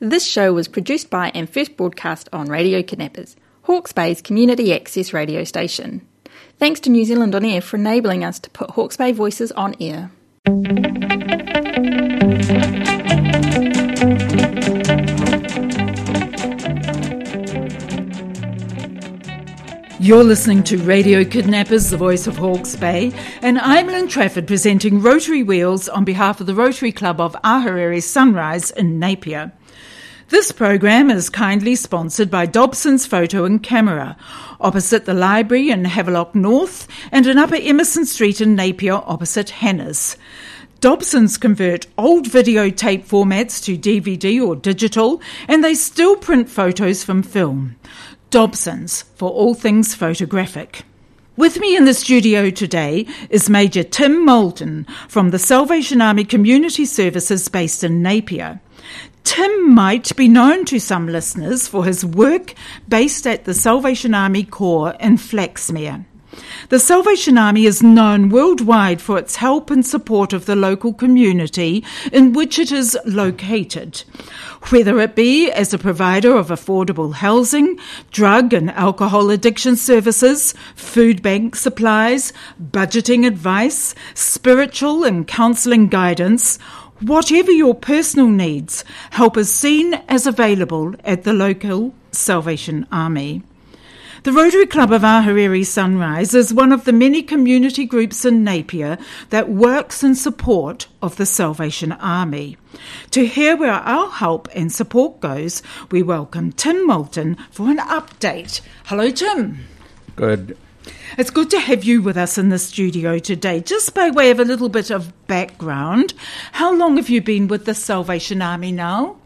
This show was produced by and first broadcast on Radio Kidnappers, Hawke's Bay's community access radio station. Thanks to New Zealand On Air for enabling us to put Hawke's Bay voices on air. You're listening to Radio Kidnappers, the voice of Hawke's Bay, and I'm Lynne Trafford presenting Rotary Wheels on behalf of the Rotary Club of Ahuriri Sunrise in Napier. This program is kindly sponsored by Dobson's Photo and Camera, opposite the library in Havelock North and in Upper Emerson Street in Napier opposite Hannah's. Dobsons convert old videotape formats to DVD or digital, and they still print photos from film. Dobsons for all things photographic. With me in the studio today is Major Tim Malton from the Salvation Army Community Services based in Napier. Tim might be known to some listeners for his work based at the Salvation Army Corps in Flaxmere. The Salvation Army is known worldwide for its help and support of the local community in which it is located, whether it be as a provider of affordable housing, drug and alcohol addiction services, food bank supplies, budgeting advice, spiritual and counselling guidance, Whatever your personal needs, help is seen as available at the local Salvation Army. The Rotary Club of Ahuriri Sunrise is one of the many community groups in Napier that works in support of the Salvation Army. To hear where our help and support goes, we welcome Tim Malton for an update. Hello, Tim. Good. It's good to have you with us in the studio today. Just by way of a little bit of background, how long have you been with the Salvation Army now?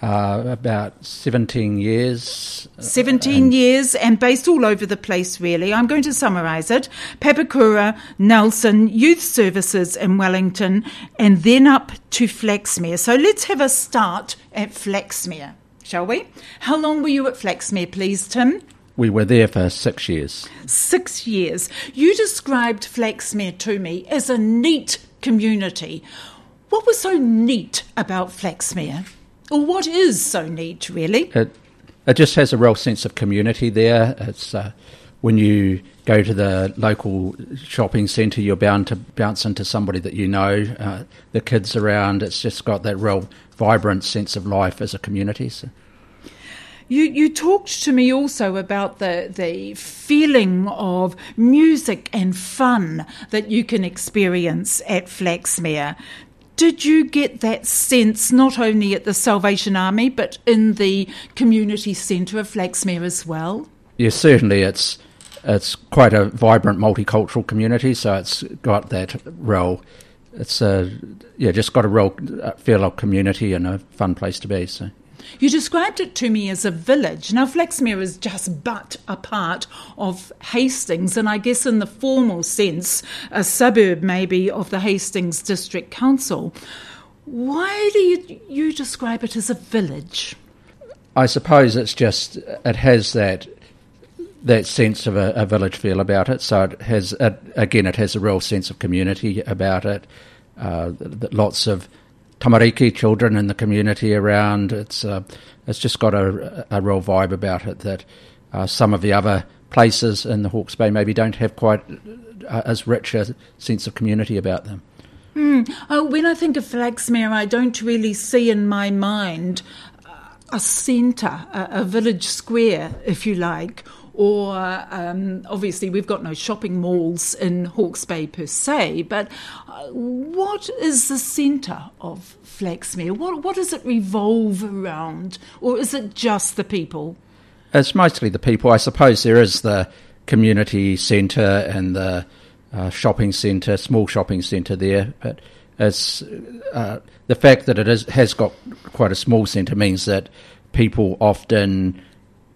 Uh, about 17 years. 17 and years and based all over the place, really. I'm going to summarise it. Papakura, Nelson, Youth Services in Wellington, and then up to Flaxmere. So let's have a start at Flaxmere, shall we? How long were you at Flaxmere, please, Tim? We were there for six years. Six years. You described Flaxmere to me as a neat community. What was so neat about Flaxmere? Or what is so neat, really? It, it just has a real sense of community there. It's uh, when you go to the local shopping centre, you're bound to bounce into somebody that you know. Uh, the kids around, it's just got that real vibrant sense of life as a community. So. You you talked to me also about the the feeling of music and fun that you can experience at Flaxmere. Did you get that sense not only at the Salvation Army but in the community centre of Flaxmere as well? Yes, certainly. It's it's quite a vibrant multicultural community, so it's got that role. It's a yeah, just got a real uh, feel of community and a fun place to be. So. You described it to me as a village. Now, Flaxmere is just but a part of Hastings, and I guess in the formal sense, a suburb maybe of the Hastings District Council. Why do you, you describe it as a village? I suppose it's just, it has that that sense of a, a, village feel about it. So it has, it, again, it has a real sense of community about it. Uh, lots of tamariki children in the community around. It's uh, it's just got a, a real vibe about it that uh, some of the other places in the Hawke's Bay maybe don't have quite uh, as rich a sense of community about them. Mm. Oh, when I think of Flaxmere, I don't really see in my mind a centre, a, a village square, if you like, or um, obviously we've got no shopping malls in Hawke's Bay per se, but uh, what is the centre of Flaxmere? What, what does it revolve around, or is it just the people? It's mostly the people. I suppose there is the community centre and the uh, shopping centre, small shopping centre there, but it's uh, the fact that it is, has got quite a small centre means that people often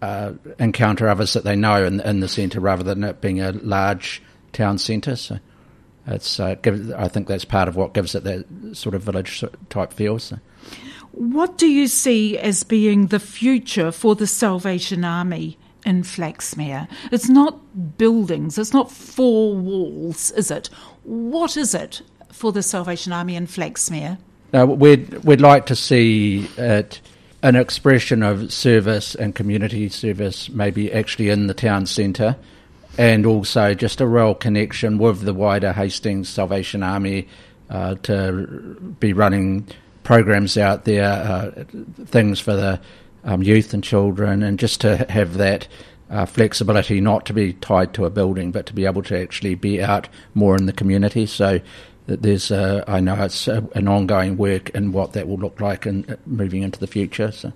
uh, encounter others that they know in, in the centre rather than it being a large town centre. So it's uh, I think that's part of what gives it that sort of village type feel. So. What do you see as being the future for the Salvation Army in Flaxmere? It's not buildings, it's not four walls, is it? What is it for the Salvation Army in Flaxmere? Uh, we'd we'd like to see it an expression of service and community service, maybe actually in the town centre, and also just a real connection with the wider Hastings Salvation Army uh, to be running programs out there, uh, things for the um, youth and children, and just to have that uh, flexibility, not to be tied to a building, but to be able to actually be out more in the community. So there's, uh, I know it's uh, an ongoing work and what that will look like and uh, moving into the future. So.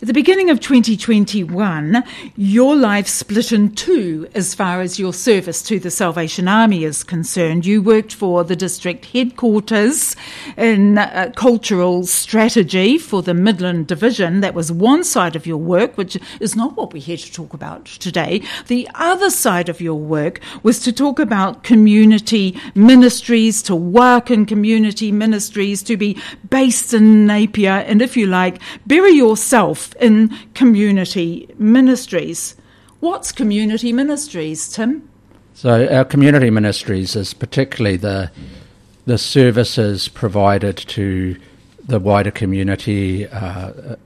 At the beginning of 2021, your life split in two as far as your service to the Salvation Army is concerned. You worked for the district headquarters in uh, cultural strategy for the Midland Division. That was one side of your work, which is not what we're here to talk about today. The other side of your work was to talk about community ministries, to work in community ministries, to be based in Napier, and if you like, bury yourself yourself in community ministries. What's community ministries, Tim? So our community ministries is particularly the the services provided to the wider community, uh,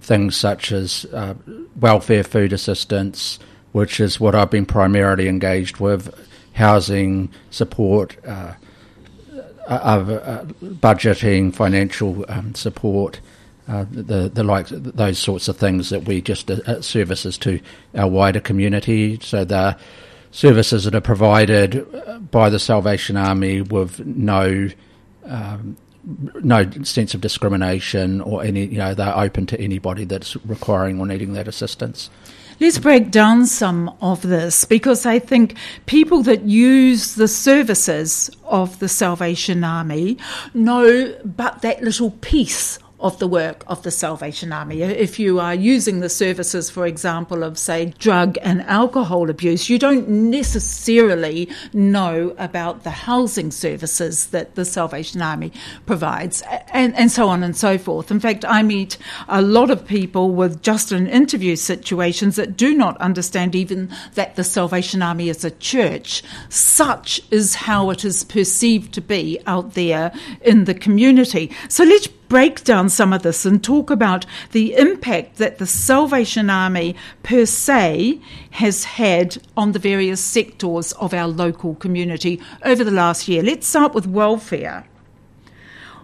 things such as uh, welfare food assistance, which is what I've been primarily engaged with, housing support, uh, uh budgeting, financial um, support, uh, the the like those sorts of things that we just uh, uh, services to our wider community. So the services that are provided uh, by the Salvation Army with no um, no sense of discrimination or any you know they're open to anybody that's requiring or needing that assistance. Let's break down some of this because I think people that use the services of the Salvation Army know but that little piece of the work of the Salvation Army. If you are using the services, for example, of, say, drug and alcohol abuse, you don't necessarily know about the housing services that the Salvation Army provides, and, and so on and so forth. In fact, I meet a lot of people with just in interview situations that do not understand even that the Salvation Army is a church. Such is how it is perceived to be out there in the community. So let's break down some of this and talk about the impact that the Salvation Army per se has had on the various sectors of our local community over the last year. Let's start with welfare.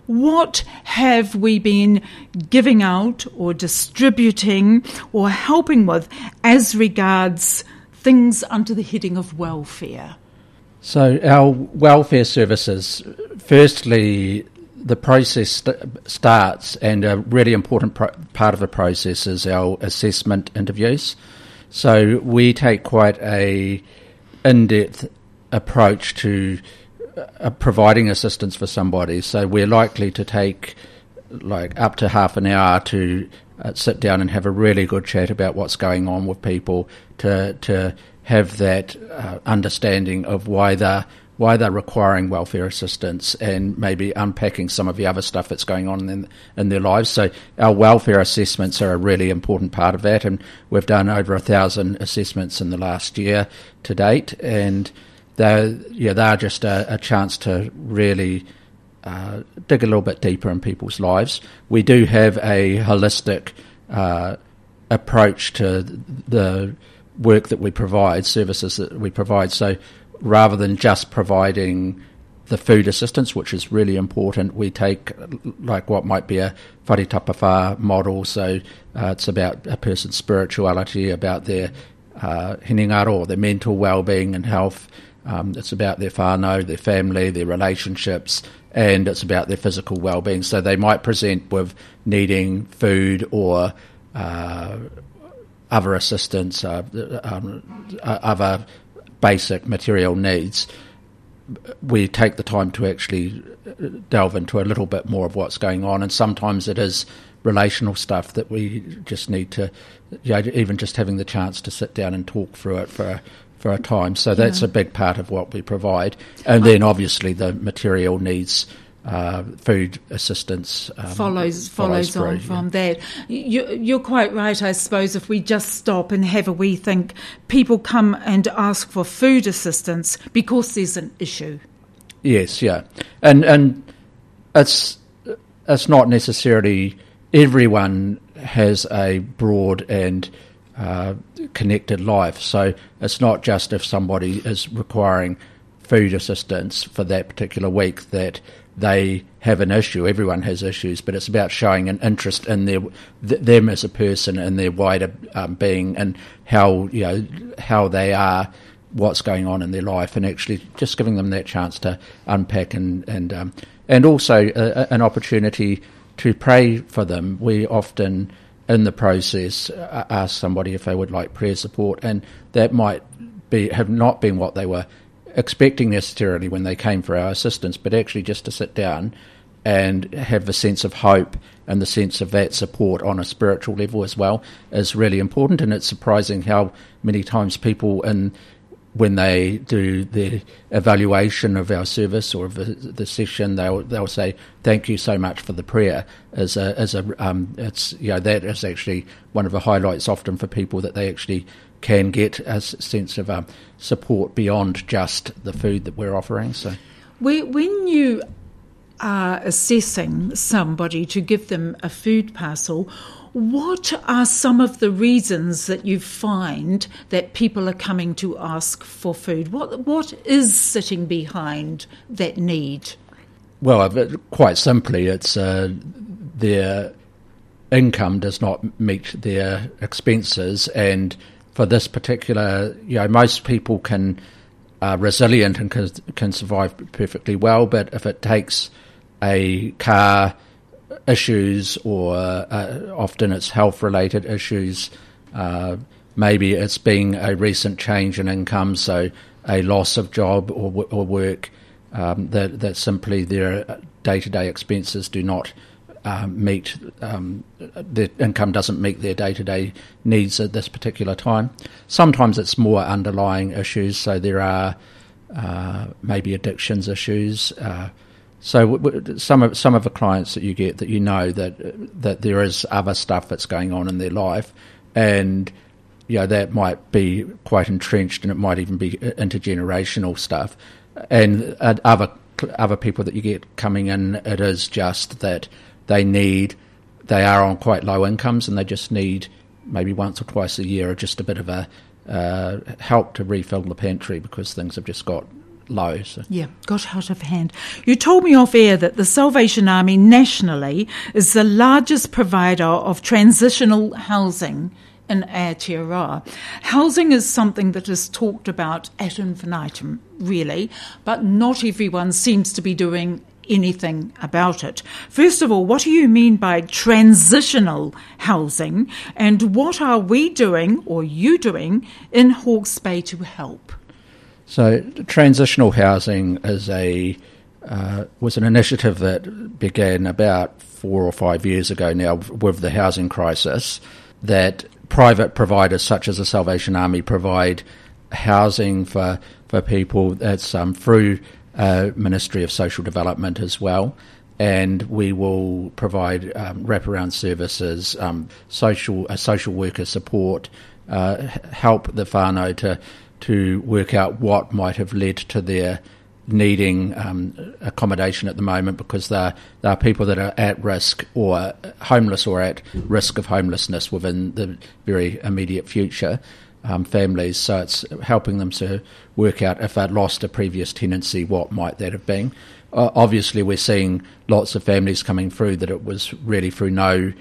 What have we been giving out or distributing or helping with as regards things under the heading of welfare? So, our welfare services, firstly, the process st- starts, and a really important pro- part of the process is our assessment interviews. So we take quite a in-depth approach to uh, providing assistance for somebody. So we're likely to take like up to half an hour to uh, sit down and have a really good chat about what's going on with people to to have that uh, understanding of why they're why they're requiring welfare assistance and maybe unpacking some of the other stuff that's going on in, in their lives. So our welfare assessments are a really important part of that, and we've done over a thousand assessments in the last year to date, and they're yeah they're just a, a chance to really. Uh, dig a little bit deeper in people's lives. We do have a holistic uh, approach to the work that we provide, services that we provide. So rather than just providing the food assistance, which is really important, we take like what might be a whare tapa whā model. So uh, it's about a person's spirituality, about their uh, hinengaro, their mental well-being and health. Um, it's about their whānau, their family, their relationships, and it's about their physical well-being. So they might present with needing food or uh, other assistance, uh, um, uh, other basic material needs, we take the time to actually uh, delve into a little bit more of what's going on. And sometimes it is relational stuff that we just need to, you know, even just having the chance to sit down and talk through it for a, for a time. So that's yeah. a big part of what we provide. And then oh. obviously the material needs uh, food assistance um, follows follows, on from that. You, are quite right, I suppose. If we just stop and have a wee think, people come and ask for food assistance because there's an issue. Yes, yeah, and and it's it's not necessarily everyone has a broad and uh, connected life. So it's not just if somebody is requiring food assistance for that particular week that they have an issue. Everyone has issues, but it's about showing an interest in their th- them as a person and their wider um, being and how you know how they are, what's going on in their life, and actually just giving them that chance to unpack and and um, and also a, an opportunity to pray for them. We often in the process ask somebody if they would like prayer support, and that might be have not been what they were expecting necessarily when they came for our assistance, but actually just to sit down and have the sense of hope and the sense of that support on a spiritual level as well is really important. And it's surprising how many times people in when they do the evaluation of our service or the, the session, they'll they'll say thank you so much for the prayer. As a as a um, it's you know that is actually one of the highlights often for people that they actually can get a sense of um, support beyond just the food that we're offering. So, when you are assessing somebody to give them a food parcel, what are some of the reasons that you find that people are coming to ask for food? What what is sitting behind that need? Well, quite simply, it's uh, their income does not meet their expenses, and for this particular, you know, most people can are resilient and can, can survive perfectly well, but if it takes a car issues or uh, often it's health related issues, uh, maybe it's being a recent change in income, so a loss of job or, or work, um, that, that simply their day to day expenses do not um, meet um, their income doesn't meet their day to day needs at this particular time. Sometimes it's more underlying issues, so there are uh, maybe addictions issues. Uh, so w- w- some of some of the clients that you get that you know that that there is other stuff that's going on in their life, and you know that might be quite entrenched, and it might even be intergenerational stuff, and uh, other other people that you get coming in, it is just that they need, they are on quite low incomes and they just need maybe once or twice a year just a bit of a uh, help to refill the pantry because things have just got low. So. Yeah, got out of hand. You told me off air that the Salvation Army nationally is the largest provider of transitional housing in Aotearoa. Housing is something that is talked about ad infinitum, really, but not everyone seems to be doing anything about it. First of all, what do you mean by transitional housing, and what are we doing or you doing in Hawke's Bay to help? So, transitional housing is a uh, was an initiative that began about four or five years ago now with the housing crisis. That private providers such as the Salvation Army provide housing for for people that's um, through uh, Ministry of Social Development as well. And we will provide um, wraparound services, um, social uh, social worker support, uh, help the whānau to to work out what might have led to their needing um, accommodation at the moment because there are people that are at risk or homeless or at risk of homelessness within the very immediate future um, families. So it's helping them to work out if they'd lost a previous tenancy, what might that have been. Uh, obviously, we're seeing lots of families coming through that it was really through no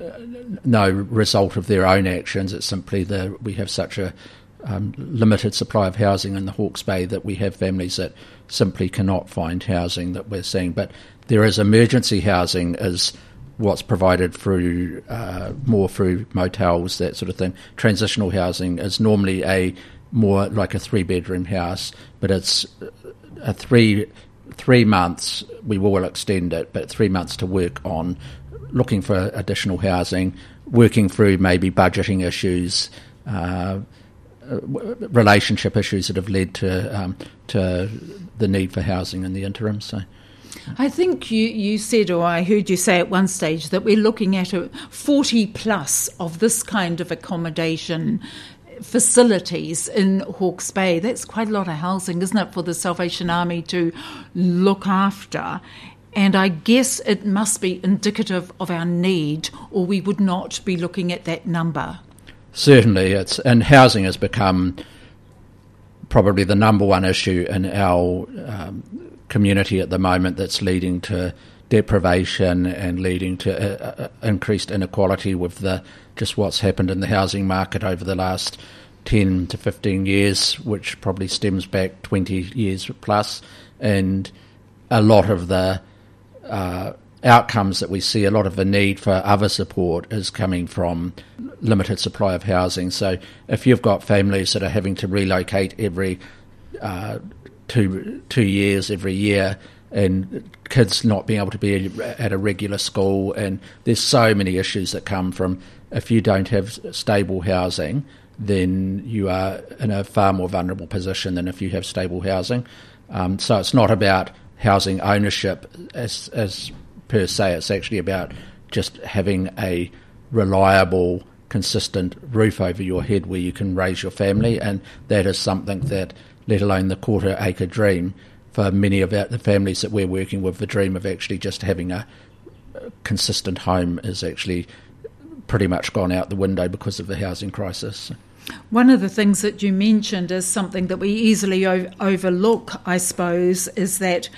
uh, no result of their own actions. It's simply that we have such a um, limited supply of housing in the Hawke's Bay that we have families that simply cannot find housing that we're seeing. But there is emergency housing as what's provided through uh, more through motels, that sort of thing. Transitional housing is normally a more like a three bedroom house, but it's a three three months. We will extend it, but three months to work on looking for additional housing, working through maybe budgeting issues. Uh, relationship issues that have led to um, to the need for housing in the interim. So, I think you, you said, or I heard you say at one stage, that we're looking at a 40 plus of this kind of accommodation facilities in Hawke's Bay. That's quite a lot of housing, isn't it, for the Salvation Army to look after? And I guess it must be indicative of our need, or we would not be looking at that number. Certainly, it's and housing has become probably the number one issue in our um, community at the moment. That's leading to deprivation and leading to uh, uh, increased inequality with the just what's happened in the housing market over the last 10 to 15 years, which probably stems back 20 years plus. And a lot of the uh, outcomes that we see, a lot of the need for other support is coming from limited supply of housing. So if you've got families that are having to relocate every uh, two two years, every year, and kids not being able to be at a regular school, and there's so many issues that come from if you don't have stable housing, then you are in a far more vulnerable position than if you have stable housing. Um, so it's not about housing ownership as, as per se. It's actually about just having a reliable, consistent roof over your head where you can raise your family, and that is something that, let alone the quarter acre dream, for many of our, the families that we're working with, the dream of actually just having a consistent home is actually pretty much gone out the window because of the housing crisis. One of the things that you mentioned is something that we easily o- overlook, I suppose, is that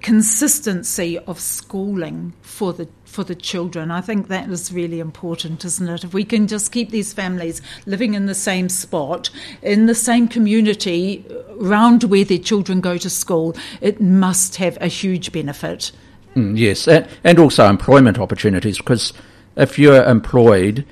consistency of schooling for the for the children. I think that is really important, isn't it? If we can just keep these families living in the same spot, in the same community, around where their children go to school, it must have a huge benefit. Mm, yes, and, and also employment opportunities because if you're employed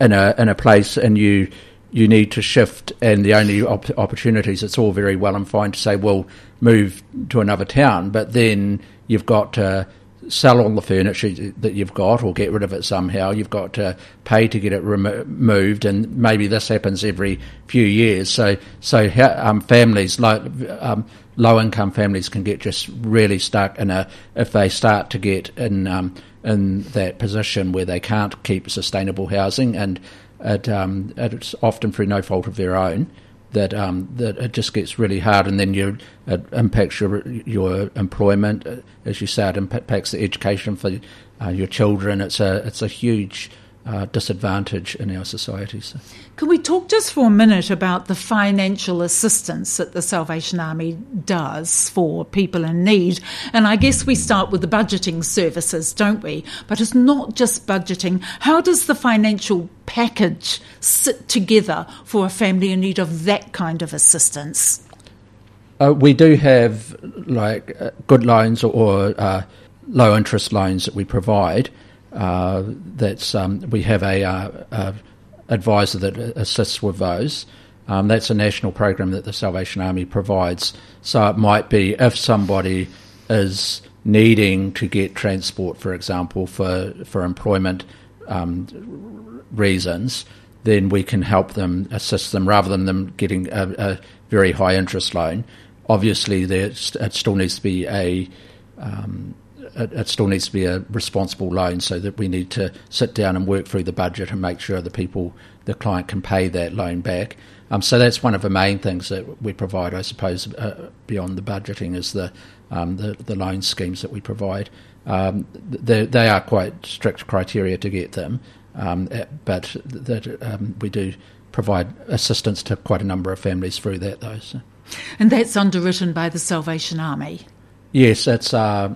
in a in a place and you you need to shift, and the only op- opportunities, it's all very well and fine to say, well, move to another town, but then you've got to sell all the furniture that you've got or get rid of it somehow. You've got to pay to get it removed, and maybe this happens every few years. So, so um, families, low, um, low income families, can get just really stuck in a if they start to get in um, in that position where they can't keep sustainable housing and it, um, it's often through no fault of their own that um, that it just gets really hard, and then you it impacts your your employment, as you say, it impacts the education for uh, your children. It's a it's a huge uh, disadvantage in our societies. Can we talk just for a minute about the financial assistance that the Salvation Army does for people in need? And I guess we start with the budgeting services, don't we? But it's not just budgeting. How does the financial package sit together for a family in need of that kind of assistance? Uh, we do have like uh, good loans or uh, low interest loans that we provide. Uh, that's um, we have a, uh, a, advisor that assists with those. Um, that's a national program that the Salvation Army provides. So it might be if somebody is needing to get transport, for example, for for employment um, reasons, then we can help them assist them rather than them getting a, a very high interest loan. Obviously, there it still needs to be a um, it, it, still needs to be a responsible loan so that we need to sit down and work through the budget and make sure the people, the client can pay that loan back. Um, so that's one of the main things that we provide, I suppose, uh, beyond the budgeting is the, um, the, the loan schemes that we provide. Um, they, they, are quite strict criteria to get them, um, eh, but that um, we do provide assistance to quite a number of families through that, though. So. And that's underwritten by the Salvation Army. Yes, that's uh,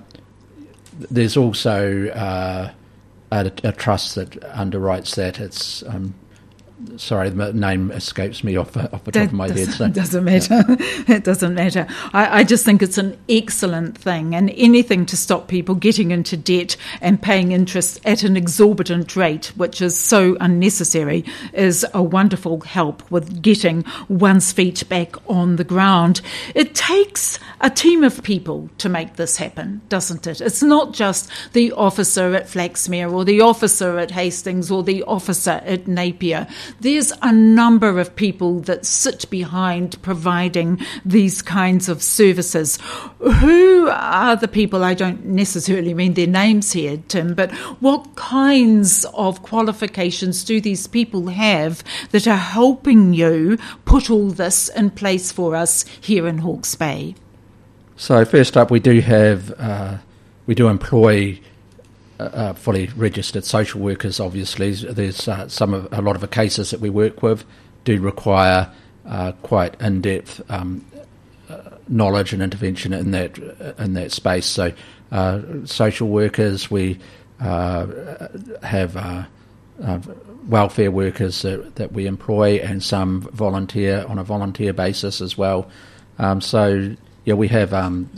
there's also uh, a, a, trust that underwrites that. It's um, sorry, the name escapes me off, uh, off the top of my head. So. Doesn't matter. Yeah. it doesn't matter. I, I, just think it's an excellent thing, and anything to stop people getting into debt and paying interest at an exorbitant rate, which is so unnecessary, is a wonderful help with getting one's feet back on the ground. It takes a team of people to make this happen, doesn't it? It's not just the officer at Flaxmere or the officer at Hastings or the officer at Napier there's a number of people that sit behind providing these kinds of services. Who are the people? I don't necessarily mean their names here, Tim, but what kinds of qualifications do these people have that are helping you put all this in place for us here in Hawke's Bay? So, first up, we do have uh, we do employ uh, uh, fully registered social workers. Obviously, there's uh, some of a lot of the cases that we work with do require uh, quite in-depth um, uh, knowledge and intervention in that in that space. So, uh, social workers, we have welfare workers that, that, we employ, and some volunteer on a volunteer basis as well. Um, so, yeah, we have um,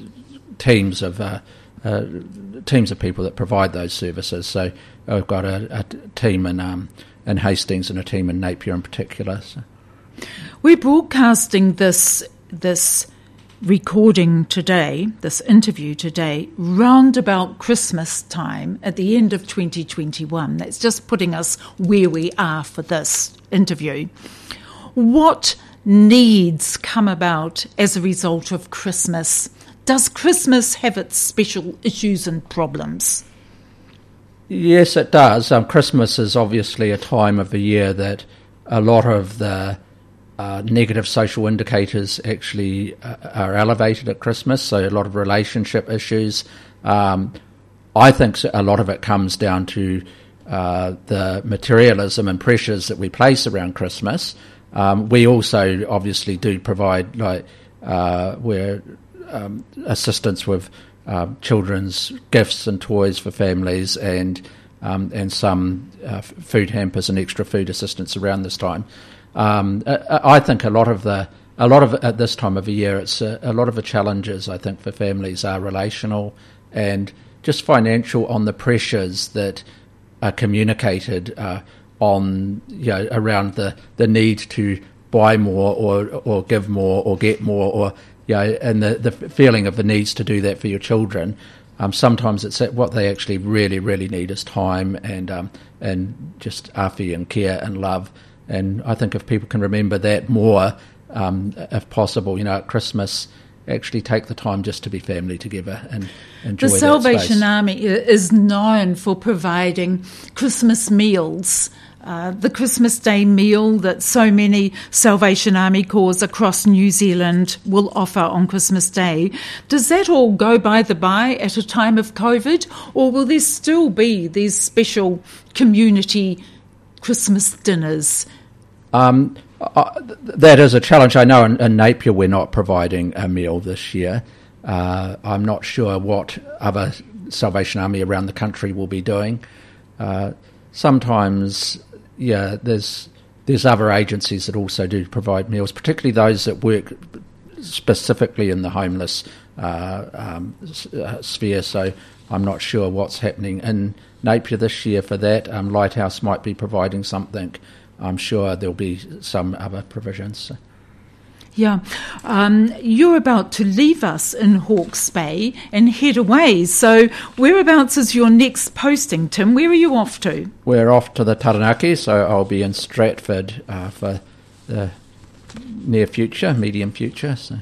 teams of uh, teams of people that provide those services. So I've got a, a team in um, in Hastings and a team in Napier in particular. So. We're broadcasting this this recording today, this interview today, round about Christmas time at the end of 2021. That's just putting us where we are for this interview. What needs come about as a result of Christmas does Christmas have its special issues and problems? Yes, it does. Um, Christmas is obviously a time of the year that a lot of the uh, negative social indicators actually uh, are elevated at Christmas. So a lot of relationship issues. Um, I think a lot of it comes down to uh, the materialism and pressures that we place around Christmas. Um, we also obviously do provide like uh, where um, assistance with uh, children's gifts and toys for families and um, and some uh, food hampers and extra food assistance around this time. Um, I think a lot of the a lot of at this time of the year, it's a, a, lot of the challenges I think for families are relational and just financial on the pressures that are communicated uh, on you know around the the need to buy more or or give more or get more or you know, and the, the feeling of the needs to do that for your children. Um, sometimes it's what they actually really, really need is time and um, and just afi and care and love. And I think if people can remember that more, um, if possible, you know, at Christmas, actually take the time just to be family together and enjoy The Salvation Army is known for providing Christmas meals uh, the Christmas Day meal that so many Salvation Army Corps across New Zealand will offer on Christmas Day. Does that all go by the by at a time of COVID, or will there still be these special community Christmas dinners? Um, uh, that is a challenge. I know in, in, Napier we're not providing a meal this year. Uh, I'm not sure what other Salvation Army around the country will be doing. Uh, sometimes yeah, there's there's other agencies that also do provide meals, particularly those that work specifically in the homeless uh, um, uh, sphere. So I'm not sure what's happening in Napier this year for that. Um, Lighthouse might be providing something. I'm sure there'll be some other provisions. Yeah. Um, you're about to leave us in Hawke's Bay and head away. So, whereabouts is your next posting, Tim? Where are you off to? We're off to the Taranaki, so I'll be in Stratford uh, for the near future, medium future. So.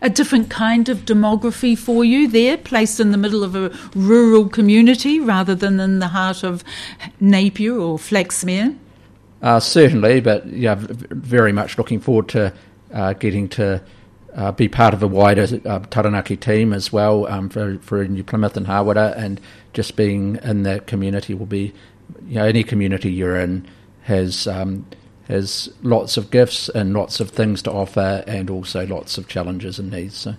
A different kind of demography for you there, placed in the middle of a rural community rather than in the heart of Napier or Flaxmere? Uh, certainly, but yeah, very much looking forward to uh, getting to uh, be part of a wider uh, Taranaki team as well um, for, for New Plymouth and Hawera, and just being in that community will be, you know, any community you're in has um, has lots of gifts and lots of things to offer, and also lots of challenges and needs. So.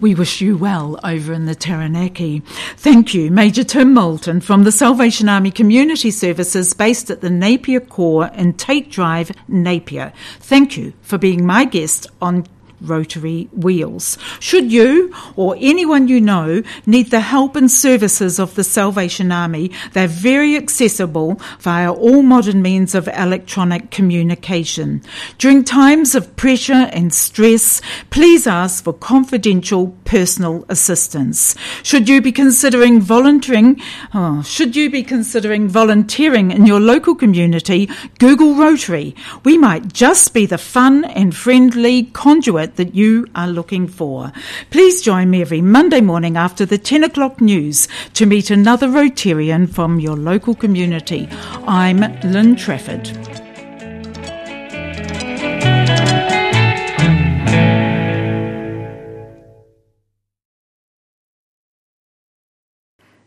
We wish you well over in the Taranaki. Thank you, Major Tim Malton from the Salvation Army Community Services based at the Napier Corps in Tate Drive, Napier. Thank you for being my guest on rotary wheels. Should you or anyone you know need the help and services of the Salvation Army, they're very accessible via all modern means of electronic communication. During times of pressure and stress, please ask for confidential personal assistance. Should you be considering volunteering, oh, should you be considering volunteering in your local community, Google Rotary. We might just be the fun and friendly conduit that you are looking for. Please join me every Monday morning after the 10 o'clock news to meet another Rotarian from your local community. I'm Lynne Trafford.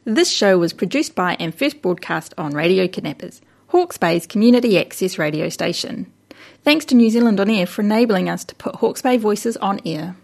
This show was produced by and first broadcast on Radio Kidnappers, Hawke's Bay's community access radio station. Thanks to New Zealand On Air for enabling us to put Hawke's Bay voices on air.